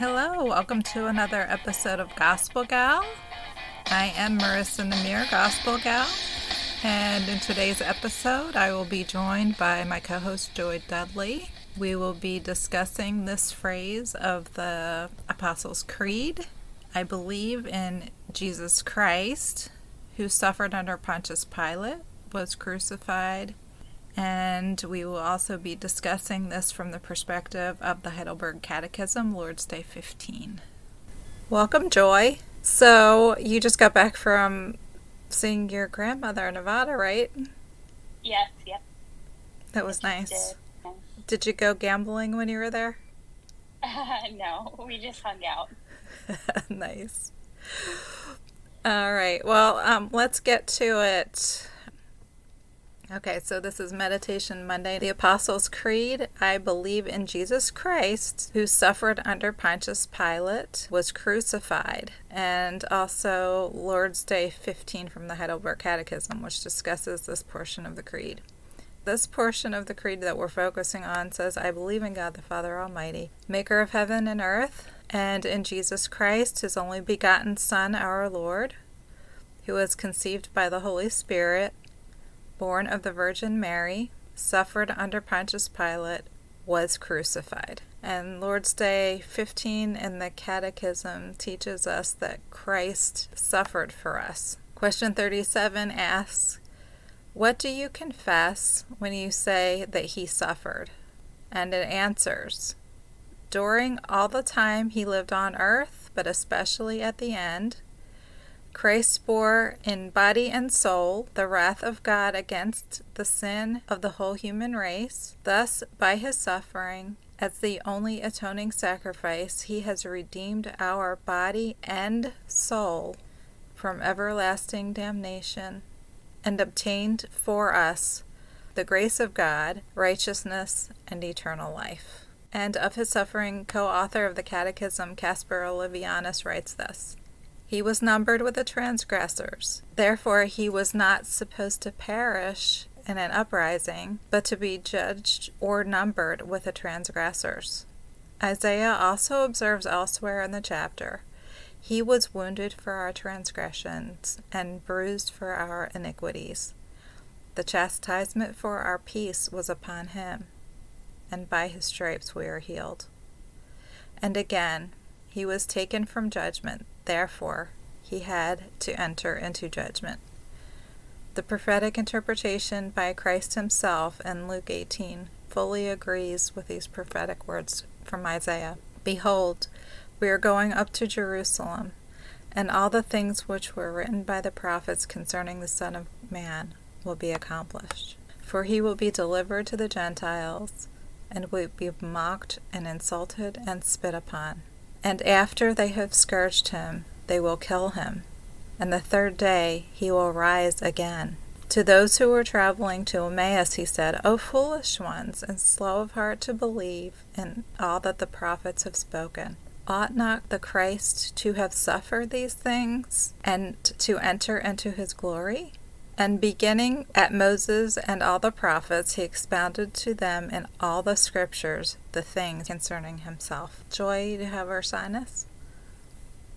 Hello, welcome to another episode of Gospel Gal. I am Marissa Namir, Gospel Gal, and in today's episode, I will be joined by my co host Joy Dudley. We will be discussing this phrase of the Apostles' Creed. I believe in Jesus Christ, who suffered under Pontius Pilate, was crucified, and we will also be discussing this from the perspective of the Heidelberg Catechism, Lord's Day 15. Welcome, Joy. So, you just got back from seeing your grandmother in Nevada, right? Yes, yep. That was nice. Did. did you go gambling when you were there? Uh, no, we just hung out. nice. All right. Well, um, let's get to it. Okay, so this is Meditation Monday. The Apostles' Creed I believe in Jesus Christ, who suffered under Pontius Pilate, was crucified, and also Lord's Day 15 from the Heidelberg Catechism, which discusses this portion of the Creed. This portion of the Creed that we're focusing on says, I believe in God the Father Almighty, maker of heaven and earth, and in Jesus Christ, his only begotten Son, our Lord, who was conceived by the Holy Spirit born of the Virgin Mary, suffered under Pontius Pilate, was crucified. And Lord's Day 15 in the Catechism teaches us that Christ suffered for us. Question 37 asks, What do you confess when you say that he suffered? And it answers, During all the time he lived on earth, but especially at the end, Christ bore in body and soul the wrath of God against the sin of the whole human race. Thus, by his suffering, as the only atoning sacrifice, he has redeemed our body and soul from everlasting damnation and obtained for us the grace of God, righteousness, and eternal life. And of his suffering, co author of the Catechism, Caspar Olevianus, writes this he was numbered with the transgressors. Therefore, he was not supposed to perish in an uprising, but to be judged or numbered with the transgressors. Isaiah also observes elsewhere in the chapter He was wounded for our transgressions and bruised for our iniquities. The chastisement for our peace was upon him, and by his stripes we are healed. And again, he was taken from judgment Therefore, he had to enter into judgment. The prophetic interpretation by Christ himself in Luke 18 fully agrees with these prophetic words from Isaiah. Behold, we are going up to Jerusalem, and all the things which were written by the prophets concerning the Son of Man will be accomplished. For he will be delivered to the Gentiles, and will be mocked and insulted and spit upon and after they have scourged him, they will kill him. And the third day he will rise again. To those who were traveling to Emmaus, he said, O foolish ones, and slow of heart to believe in all that the prophets have spoken. Ought not the Christ to have suffered these things and to enter into his glory? And beginning at Moses and all the prophets, he expounded to them in all the scriptures the things concerning himself. Joy, do you have Ursinus?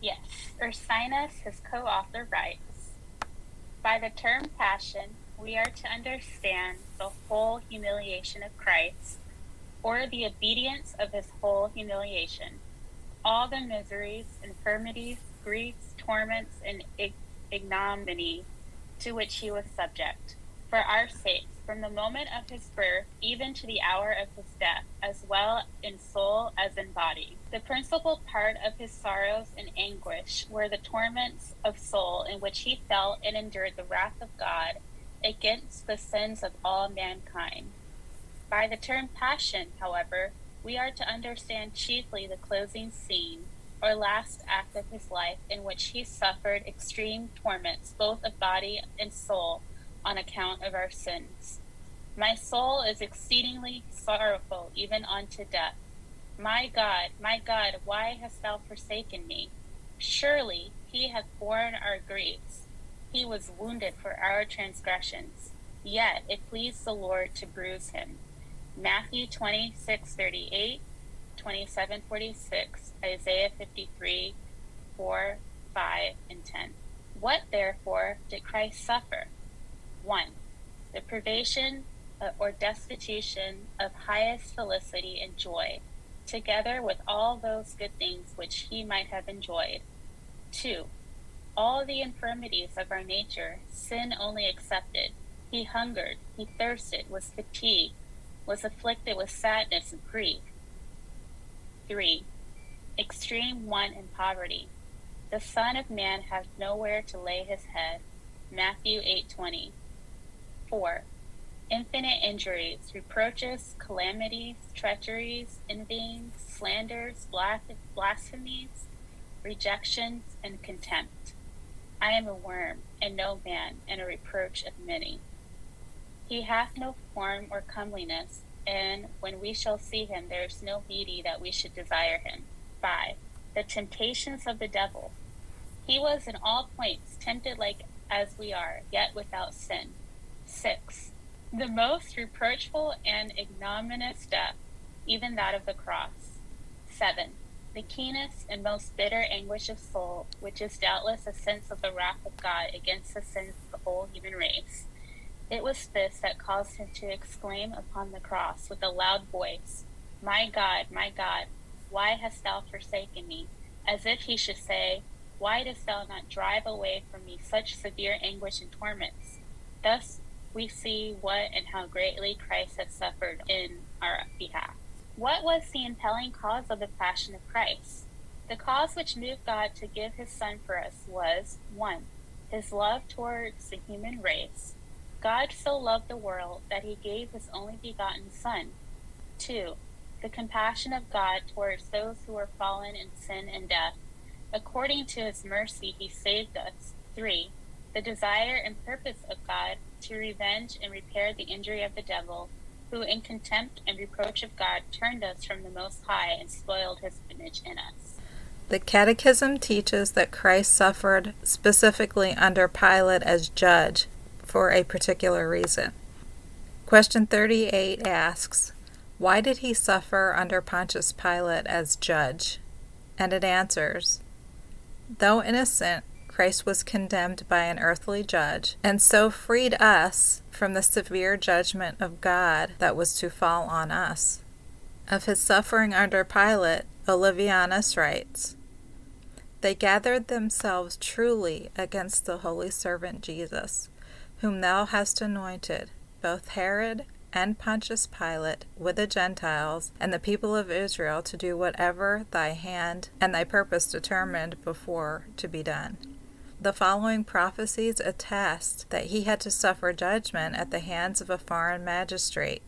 Yes. Ursinus, his co author, writes By the term passion, we are to understand the whole humiliation of Christ, or the obedience of his whole humiliation, all the miseries, infirmities, griefs, torments, and ignominy to which he was subject, for our sakes, from the moment of his birth even to the hour of his death, as well in soul as in body. The principal part of his sorrows and anguish were the torments of soul in which he felt and endured the wrath of God against the sins of all mankind. By the term passion, however, we are to understand chiefly the closing scene or last act of his life in which he suffered extreme torments, both of body and soul, on account of our sins. My soul is exceedingly sorrowful, even unto death. My God, my God, why hast thou forsaken me? Surely he hath borne our griefs. He was wounded for our transgressions, yet it pleased the Lord to bruise him. Matthew 26, 38, 27:46, Isaiah 53, 4, 5, and 10. What therefore did Christ suffer? 1. The privation uh, or destitution of highest felicity and joy, together with all those good things which he might have enjoyed. 2. All the infirmities of our nature, sin only excepted. He hungered, he thirsted, was fatigued, was afflicted with sadness and grief. 3. Extreme want and poverty. The Son of Man has nowhere to lay his head. Matthew 8:20. 4 infinite injuries, reproaches, calamities, treacheries, envyings, slanders, blasphemies, rejections, and contempt. I am a worm, and no man, and a reproach of many. He hath no form or comeliness, and when we shall see him, there is no beauty that we should desire him. 5. The temptations of the devil. He was in all points tempted like as we are, yet without sin. 6 the most reproachful and ignominious death, even that of the cross. 7. The keenest and most bitter anguish of soul, which is doubtless a sense of the wrath of God against the sins of the whole human race. It was this that caused him to exclaim upon the cross with a loud voice, My God, my God, why hast thou forsaken me? As if he should say, Why dost thou not drive away from me such severe anguish and torments? Thus we see what and how greatly Christ has suffered in our behalf. What was the impelling cause of the passion of Christ? The cause which moved God to give his Son for us was 1. His love towards the human race. God so loved the world that he gave his only begotten Son. 2. The compassion of God towards those who are fallen in sin and death. According to his mercy, he saved us. 3. The desire and purpose of God to revenge and repair the injury of the devil, who in contempt and reproach of God turned us from the Most High and spoiled his image in us. The Catechism teaches that Christ suffered specifically under Pilate as judge for a particular reason. Question 38 asks, Why did he suffer under Pontius Pilate as judge? And it answers, Though innocent, Christ was condemned by an earthly judge, and so freed us from the severe judgment of God that was to fall on us. Of his suffering under Pilate, Olevianus writes, They gathered themselves truly against the holy servant Jesus, whom thou hast anointed, both Herod and Pontius Pilate with the Gentiles and the people of Israel to do whatever thy hand and thy purpose determined before to be done. The following prophecies attest that he had to suffer judgment at the hands of a foreign magistrate,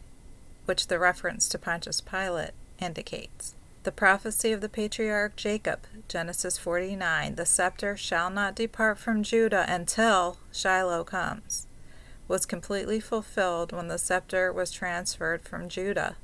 which the reference to Pontius Pilate indicates. The prophecy of the patriarch Jacob, Genesis 49, the scepter shall not depart from Judah until Shiloh comes, was completely fulfilled when the scepter was transferred from Judah,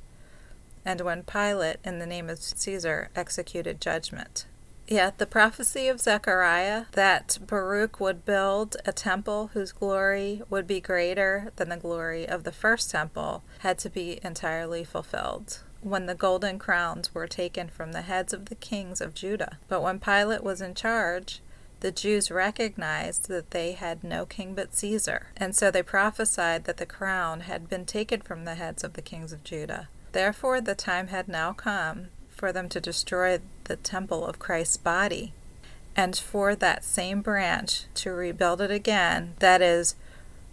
and when Pilate, in the name of Caesar, executed judgment. Yet the prophecy of Zechariah that Baruch would build a temple whose glory would be greater than the glory of the first temple had to be entirely fulfilled when the golden crowns were taken from the heads of the kings of Judah. But when Pilate was in charge, the Jews recognized that they had no king but Caesar, and so they prophesied that the crown had been taken from the heads of the kings of Judah. Therefore, the time had now come for them to destroy the temple of Christ's body, and for that same branch to rebuild it again, that is,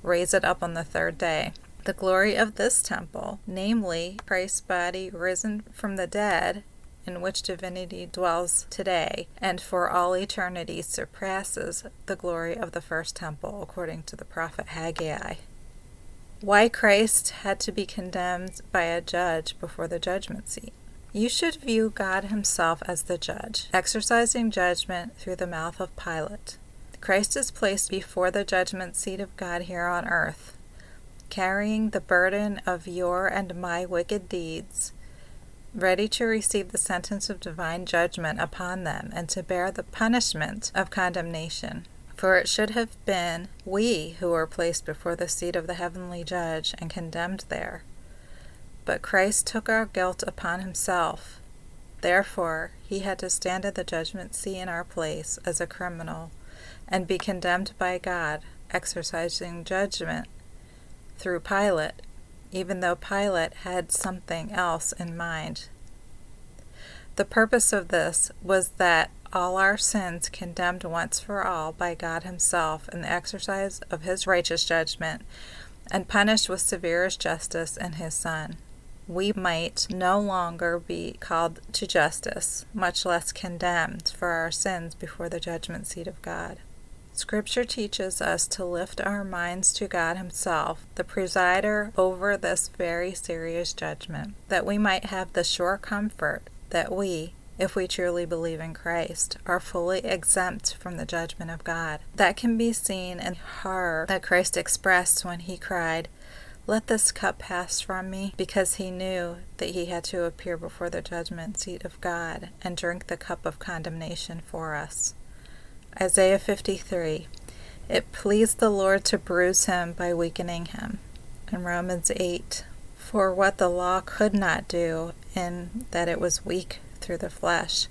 raise it up on the third day. The glory of this temple, namely Christ's body risen from the dead, in which divinity dwells today, and for all eternity surpasses the glory of the first temple, according to the prophet Haggai. Why Christ had to be condemned by a judge before the judgment seat. You should view God Himself as the judge, exercising judgment through the mouth of Pilate. Christ is placed before the judgment seat of God here on earth, carrying the burden of your and my wicked deeds, ready to receive the sentence of divine judgment upon them and to bear the punishment of condemnation. For it should have been we who were placed before the seat of the heavenly judge and condemned there but Christ took our guilt upon himself, Therefore, he had to stand at the judgment seat in our place as a criminal and be condemned by God, exercising judgment through Pilate, even though Pilate had something else in mind. The purpose of this was that all our sins condemned once for all by God Himself in the exercise of His righteous judgment and punished with severest justice in His Son we might no longer be called to justice, much less condemned for our sins before the judgment seat of God. Scripture teaches us to lift our minds to God Himself, the presider over this very serious judgment, that we might have the sure comfort that we, if we truly believe in Christ, are fully exempt from the judgment of God. That can be seen in the horror that Christ expressed when He cried, let this cup pass from me, because he knew that he had to appear before the judgment seat of God and drink the cup of condemnation for us. Isaiah 53 It pleased the Lord to bruise him by weakening him. In Romans 8 For what the law could not do, in that it was weak through the flesh,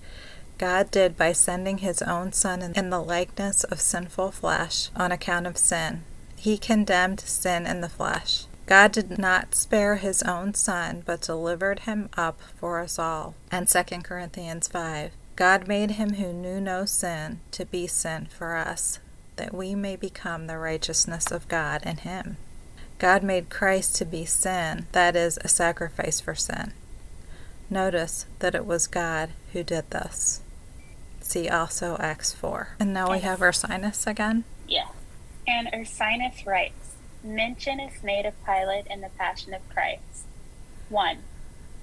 God did by sending his own Son in the likeness of sinful flesh on account of sin. He condemned sin in the flesh God did not spare his own son, but delivered him up for us all. And 2 Corinthians 5 God made him who knew no sin to be sin for us, that we may become the righteousness of God in him. God made Christ to be sin, that is, a sacrifice for sin. Notice that it was God who did this. See also Acts 4. And now we have Ursinus again? Yeah. And Ursinus writes, Mention is made of Pilate in the Passion of Christ. 1.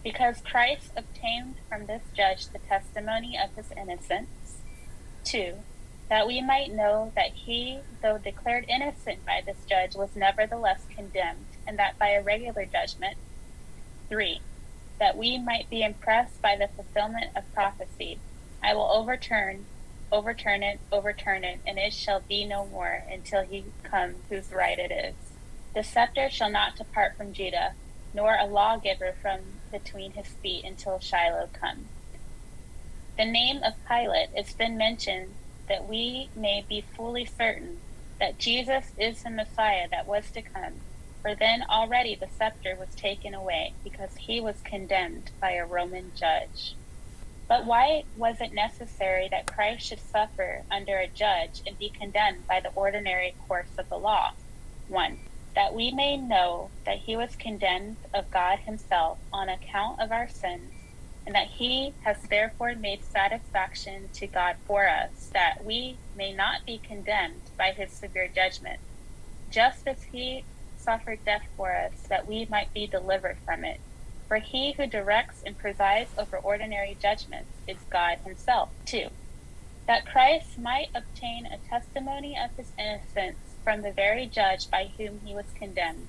Because Christ obtained from this judge the testimony of his innocence. 2. That we might know that he, though declared innocent by this judge, was nevertheless condemned, and that by a regular judgment. 3. That we might be impressed by the fulfillment of prophecy. I will overturn overturn it, overturn it, and it shall be no more until he come whose right it is. The scepter shall not depart from Judah, nor a lawgiver from between his feet until Shiloh come. The name of Pilate has been mentioned that we may be fully certain that Jesus is the Messiah that was to come. For then already the scepter was taken away, because he was condemned by a Roman judge. But why was it necessary that Christ should suffer under a judge and be condemned by the ordinary course of the law? 1 that we may know that he was condemned of God himself on account of our sins, and that he has therefore made satisfaction to God for us, that we may not be condemned by his severe judgment, just as he suffered death for us, that we might be delivered from it. For he who directs and presides over ordinary judgments is God himself, too. That Christ might obtain a testimony of his innocence from the very judge by whom he was condemned.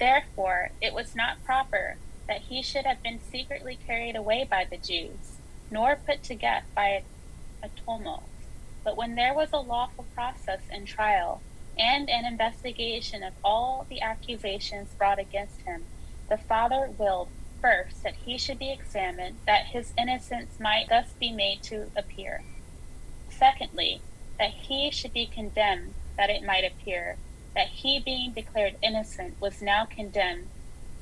Therefore, it was not proper that he should have been secretly carried away by the Jews, nor put to death by a, tumult. But when there was a lawful process and trial, and an investigation of all the accusations brought against him, the Father willed first that he should be examined, that his innocence might thus be made to appear. Secondly, that he should be condemned that it might appear that he, being declared innocent, was now condemned,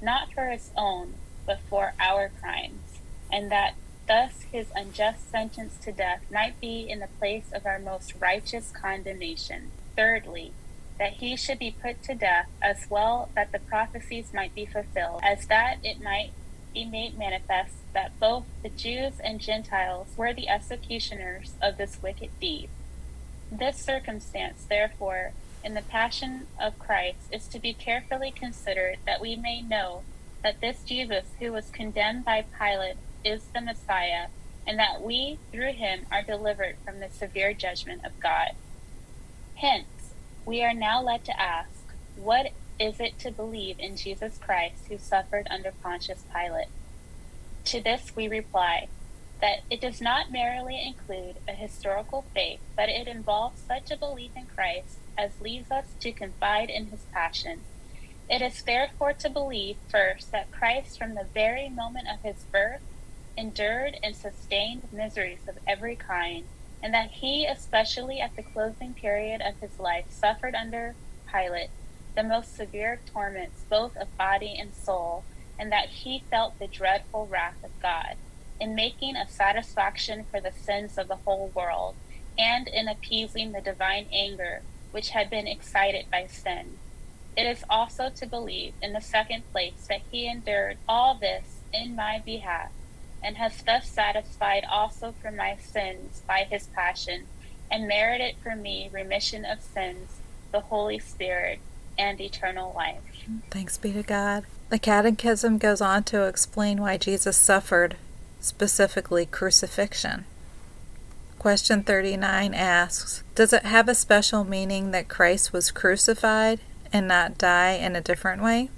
not for his own, but for our crimes, and that thus his unjust sentence to death might be in the place of our most righteous condemnation. Thirdly, that he should be put to death, as well that the prophecies might be fulfilled, as that it might be made manifest that both the Jews and Gentiles were the executioners of this wicked deed. This circumstance, therefore, in the passion of Christ is to be carefully considered that we may know that this Jesus who was condemned by Pilate is the Messiah, and that we, through him, are delivered from the severe judgment of God. Hence, we are now led to ask, what is it to believe in Jesus Christ who suffered under Pontius Pilate? To this we reply, that it does not merely include a historical faith, but it involves such a belief in Christ as leads us to confide in his passion. It is therefore to believe first that Christ, from the very moment of his birth, endured and sustained miseries of every kind, and that he, especially at the closing period of his life, suffered under Pilate the most severe torments both of body and soul, and that he felt the dreadful wrath of God, in making a satisfaction for the sins of the whole world, and in appeasing the divine anger which had been excited by sin. It is also to believe, in the second place, that he endured all this in my behalf, and has thus satisfied also for my sins by his passion, and merited for me remission of sins, the Holy Spirit, and eternal life. Thanks be to God. The Catechism goes on to explain why Jesus suffered, specifically crucifixion. Question 39 asks Does it have a special meaning that Christ was crucified and not die in a different way?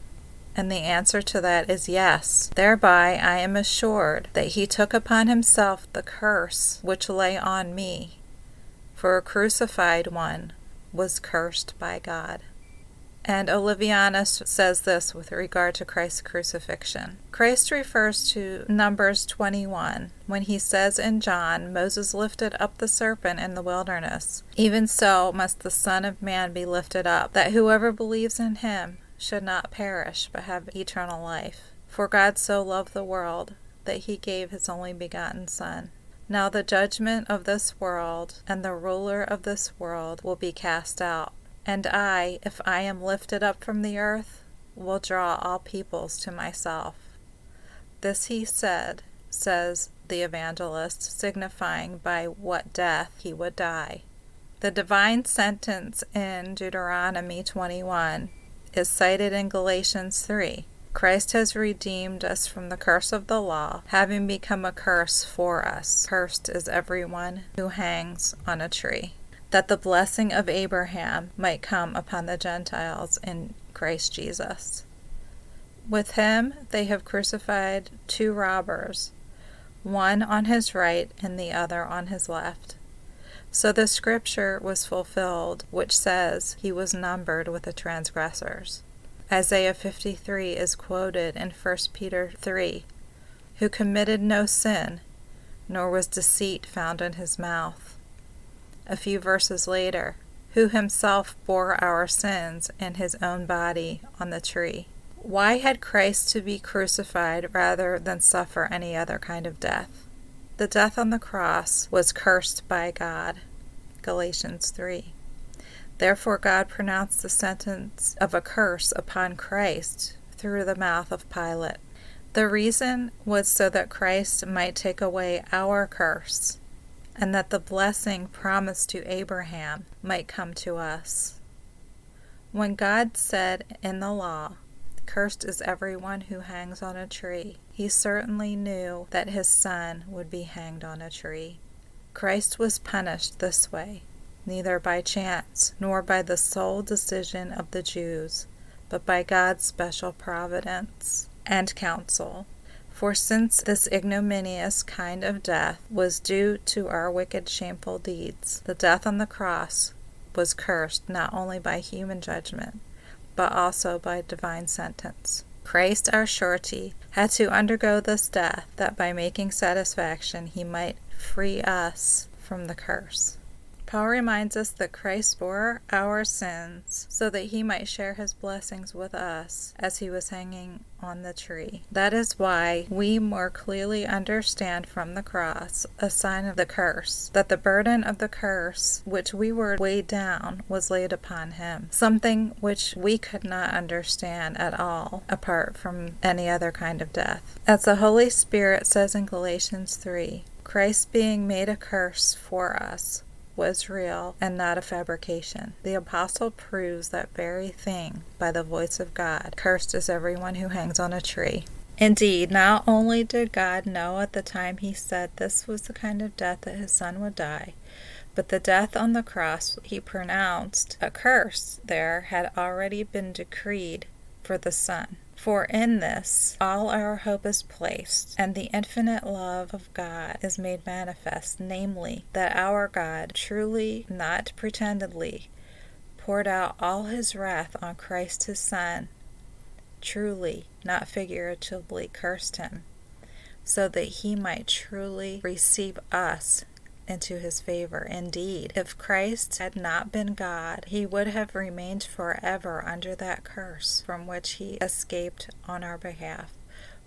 And the answer to that is yes. Thereby I am assured that he took upon himself the curse which lay on me, for a crucified one was cursed by God. And Olevianus says this with regard to Christ's crucifixion. Christ refers to Numbers 21 when he says in John, Moses lifted up the serpent in the wilderness. Even so must the Son of Man be lifted up, that whoever believes in him should not perish, but have eternal life. For God so loved the world that he gave his only begotten Son. Now the judgment of this world and the ruler of this world will be cast out. And I, if I am lifted up from the earth, will draw all peoples to myself. This he said, says the evangelist, signifying by what death he would die. The divine sentence in Deuteronomy 21 is cited in Galatians 3. Christ has redeemed us from the curse of the law, having become a curse for us. Cursed is everyone who hangs on a tree that the blessing of Abraham might come upon the Gentiles in Christ Jesus. With him they have crucified two robbers, one on his right and the other on his left. So the scripture was fulfilled, which says he was numbered with the transgressors. Isaiah 53 is quoted in 1 Peter 3 Who committed no sin, nor was deceit found in his mouth a few verses later, who himself bore our sins in his own body on the tree. Why had Christ to be crucified rather than suffer any other kind of death? The death on the cross was cursed by God. Galatians 3. Therefore, God pronounced the sentence of a curse upon Christ through the mouth of Pilate. The reason was so that Christ might take away our curse and that the blessing promised to Abraham might come to us. When God said in the law, Cursed is everyone who hangs on a tree, he certainly knew that his son would be hanged on a tree. Christ was punished this way, neither by chance nor by the sole decision of the Jews, but by God's special providence and counsel. For since this ignominious kind of death was due to our wicked, shameful deeds, the death on the cross was cursed not only by human judgment, but also by divine sentence. Christ, our surety, had to undergo this death that by making satisfaction he might free us from the curse. Paul reminds us that Christ bore our sins so that he might share his blessings with us as he was hanging on the tree. That is why we more clearly understand from the cross a sign of the curse, that the burden of the curse which we were weighed down was laid upon him, something which we could not understand at all apart from any other kind of death. As the Holy Spirit says in Galatians 3, Christ being made a curse for us was real and not a fabrication. The apostle proves that very thing by the voice of God. Cursed is everyone who hangs on a tree. Indeed, not only did God know at the time he said this was the kind of death that his son would die, but the death on the cross he pronounced a curse there had already been decreed for the son. For in this all our hope is placed, and the infinite love of God is made manifest, namely, that our God, truly, not pretendedly, poured out all his wrath on Christ his Son, truly, not figuratively, cursed him, so that he might truly receive us into his favor. Indeed, if Christ had not been God, he would have remained forever under that curse from which he escaped on our behalf.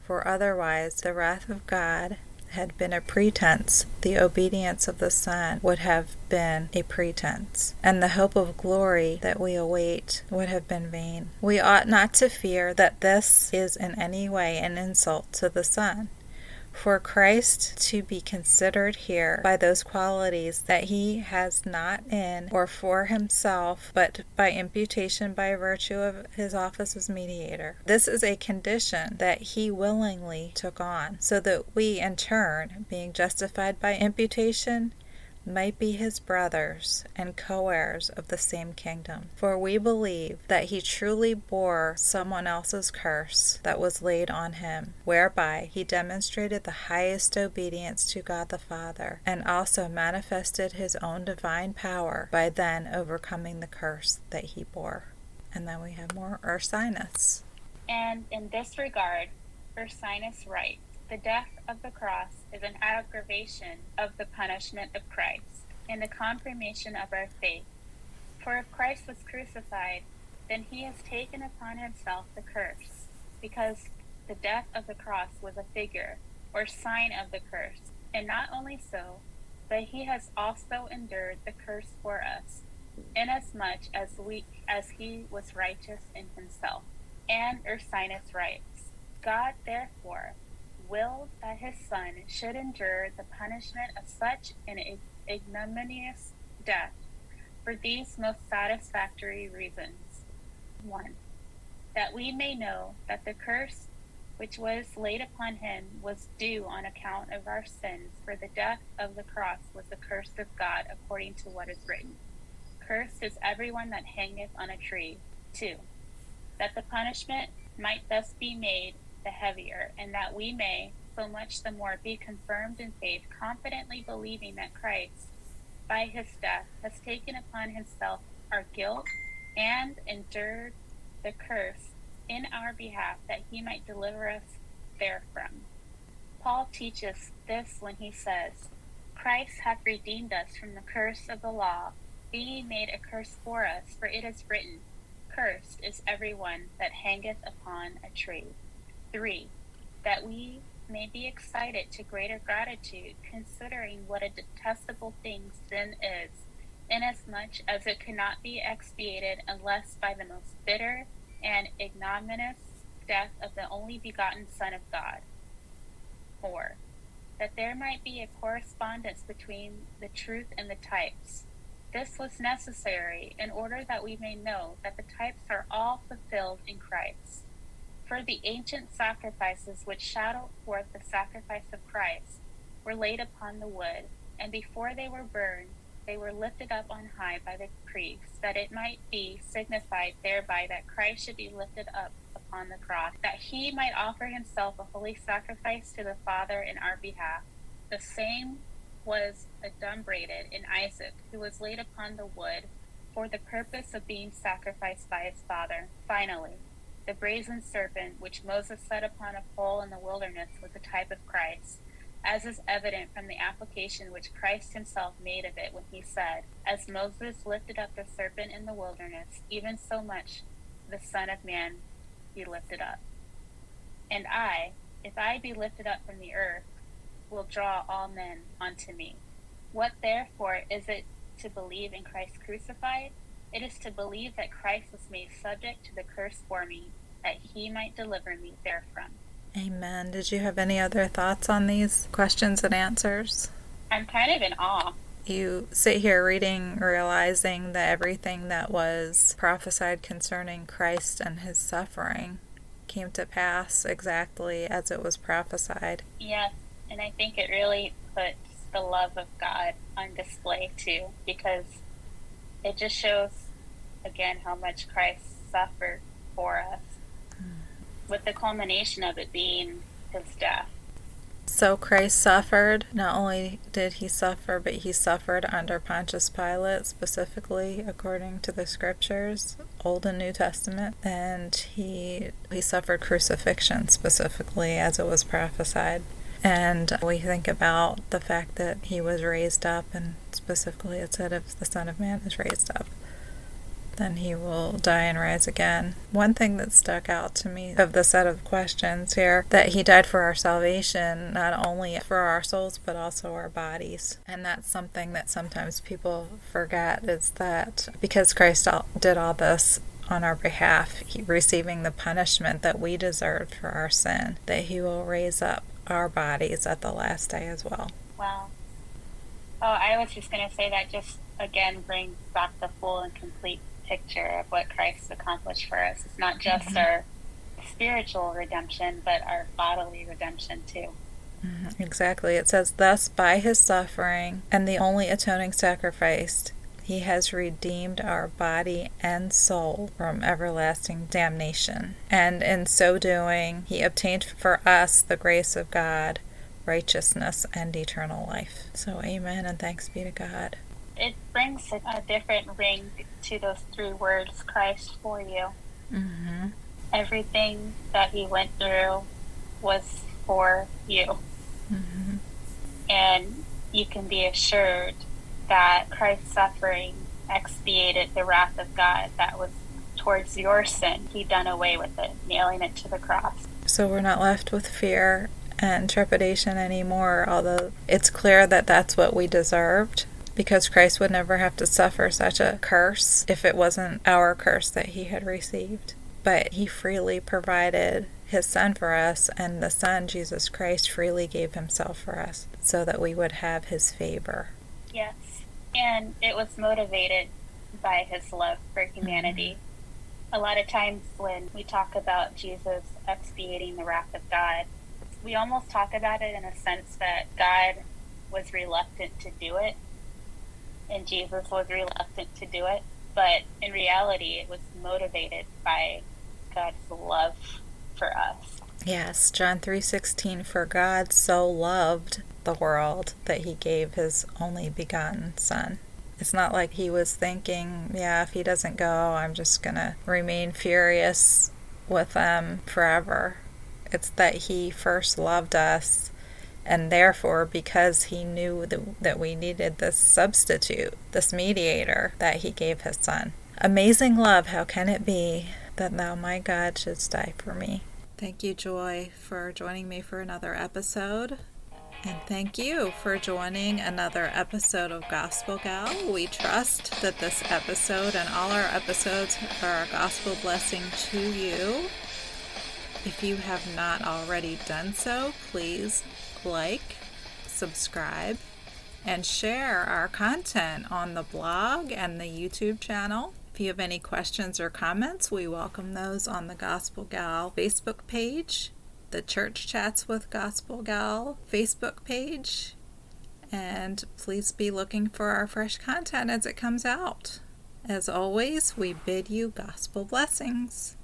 For otherwise, the wrath of God had been a pretense, the obedience of the Son would have been a pretense, and the hope of glory that we await would have been vain. We ought not to fear that this is in any way an insult to the Son for Christ to be considered here by those qualities that he has not in or for himself, but by imputation by virtue of his office as mediator. This is a condition that he willingly took on, so that we, in turn, being justified by imputation, might be his brothers and co heirs of the same kingdom. For we believe that he truly bore someone else's curse that was laid on him, whereby he demonstrated the highest obedience to God the Father, and also manifested his own divine power by then overcoming the curse that he bore. And then we have more Ursinus. And in this regard, Ursinus writes the death of the cross is an aggravation of the punishment of Christ and the confirmation of our faith. For if Christ was crucified, then he has taken upon himself the curse, because the death of the cross was a figure or sign of the curse. And not only so, but he has also endured the curse for us, inasmuch as we as he was righteous in himself. And Ursinus writes, God therefore willed that his son should endure the punishment of such an ignominious death for these most satisfactory reasons. 1. That we may know that the curse which was laid upon him was due on account of our sins, for the death of the cross was the curse of God, according to what is written. Cursed is everyone that hangeth on a tree. 2. That the punishment might thus be made the heavier, and that we may, so much the more, be confirmed in faith, confidently believing that Christ, by his death, has taken upon himself our guilt and endured the curse in our behalf, that he might deliver us therefrom. Paul teaches this when he says, Christ hath redeemed us from the curse of the law, being made a curse for us, for it is written, Cursed is every one that hangeth upon a tree. 3. That we may be excited to greater gratitude, considering what a detestable thing sin is, inasmuch as it cannot be expiated unless by the most bitter and ignominious death of the only begotten Son of God. 4. That there might be a correspondence between the truth and the types. This was necessary in order that we may know that the types are all fulfilled in Christ. For the ancient sacrifices which shadowed forth the sacrifice of Christ were laid upon the wood, and before they were burned, they were lifted up on high by the priests, that it might be signified thereby that Christ should be lifted up upon the cross, that he might offer himself a holy sacrifice to the Father in our behalf. The same was adumbrated in Isaac, who was laid upon the wood for the purpose of being sacrificed by his father. Finally, the brazen serpent which Moses set upon a pole in the wilderness was a type of Christ, as is evident from the application which Christ himself made of it when he said, As Moses lifted up the serpent in the wilderness, even so much the Son of Man be lifted up. And I, if I be lifted up from the earth, will draw all men unto me. What therefore is it to believe in Christ crucified? It is to believe that Christ was made subject to the curse for me, that he might deliver me therefrom. Amen. Did you have any other thoughts on these questions and answers? I'm kind of in awe. You sit here reading, realizing that everything that was prophesied concerning Christ and his suffering came to pass exactly as it was prophesied. Yes, and I think it really puts the love of God on display too, because it just shows again how much Christ suffered for us, with the culmination of it being his death. So Christ suffered. Not only did he suffer, but he suffered under Pontius Pilate, specifically according to the scriptures, Old and New Testament, and he he suffered crucifixion specifically as it was prophesied. And we think about the fact that he was raised up, and specifically it said, if the Son of Man is raised up, then he will die and rise again. One thing that stuck out to me of the set of questions here that he died for our salvation, not only for our souls, but also our bodies. And that's something that sometimes people forget is that because Christ did all this on our behalf, receiving the punishment that we deserved for our sin, that he will raise up our bodies at the last day as well. Wow. Oh, I was just going to say that just again brings back the full and complete picture of what Christ accomplished for us. It's not just mm-hmm. our spiritual redemption, but our bodily redemption too. Mm-hmm. Exactly. It says, Thus, by his suffering and the only atoning sacrifice, he has redeemed our body and soul from everlasting damnation. And in so doing, he obtained for us the grace of God, righteousness, and eternal life. So, amen and thanks be to God it brings a, different ring to those three words Christ for you. Mm-hmm. Everything that he went through was for you. Mm-hmm. And you can be assured that Christ's suffering expiated the wrath of God that was towards your sin. He done away with it, nailing it to the cross. So we're not left with fear and trepidation anymore, although it's clear that that's what we deserved because Christ would never have to suffer such a curse if it wasn't our curse that he had received. But he freely provided his Son for us, and the Son, Jesus Christ, freely gave himself for us so that we would have his favor. Yes, and it was motivated by his love for humanity. Mm-hmm. A lot of times when we talk about Jesus expiating the wrath of God, we almost talk about it in a sense that God was reluctant to do it and Jesus was reluctant to do it. But in reality, it was motivated by God's love for us. Yes, John 3:16 for God so loved the world that he gave his only begotten son. It's not like he was thinking, yeah, if he doesn't go, I'm just going to remain furious with them forever. It's that he first loved us and therefore, because he knew that, we needed this substitute, this mediator, that he gave his son. Amazing love, how can it be that thou, my God, shouldst die for me? Thank you, Joy, for joining me for another episode. And thank you for joining another episode of Gospel Gal. We trust that this episode and all our episodes are a gospel blessing to you. If you have not already done so, please like, subscribe, and share our content on the blog and the YouTube channel. If you have any questions or comments, we welcome those on the Gospel Gal Facebook page, the Church Chats with Gospel Gal Facebook page, and please be looking for our fresh content as it comes out. As always, we bid you gospel blessings.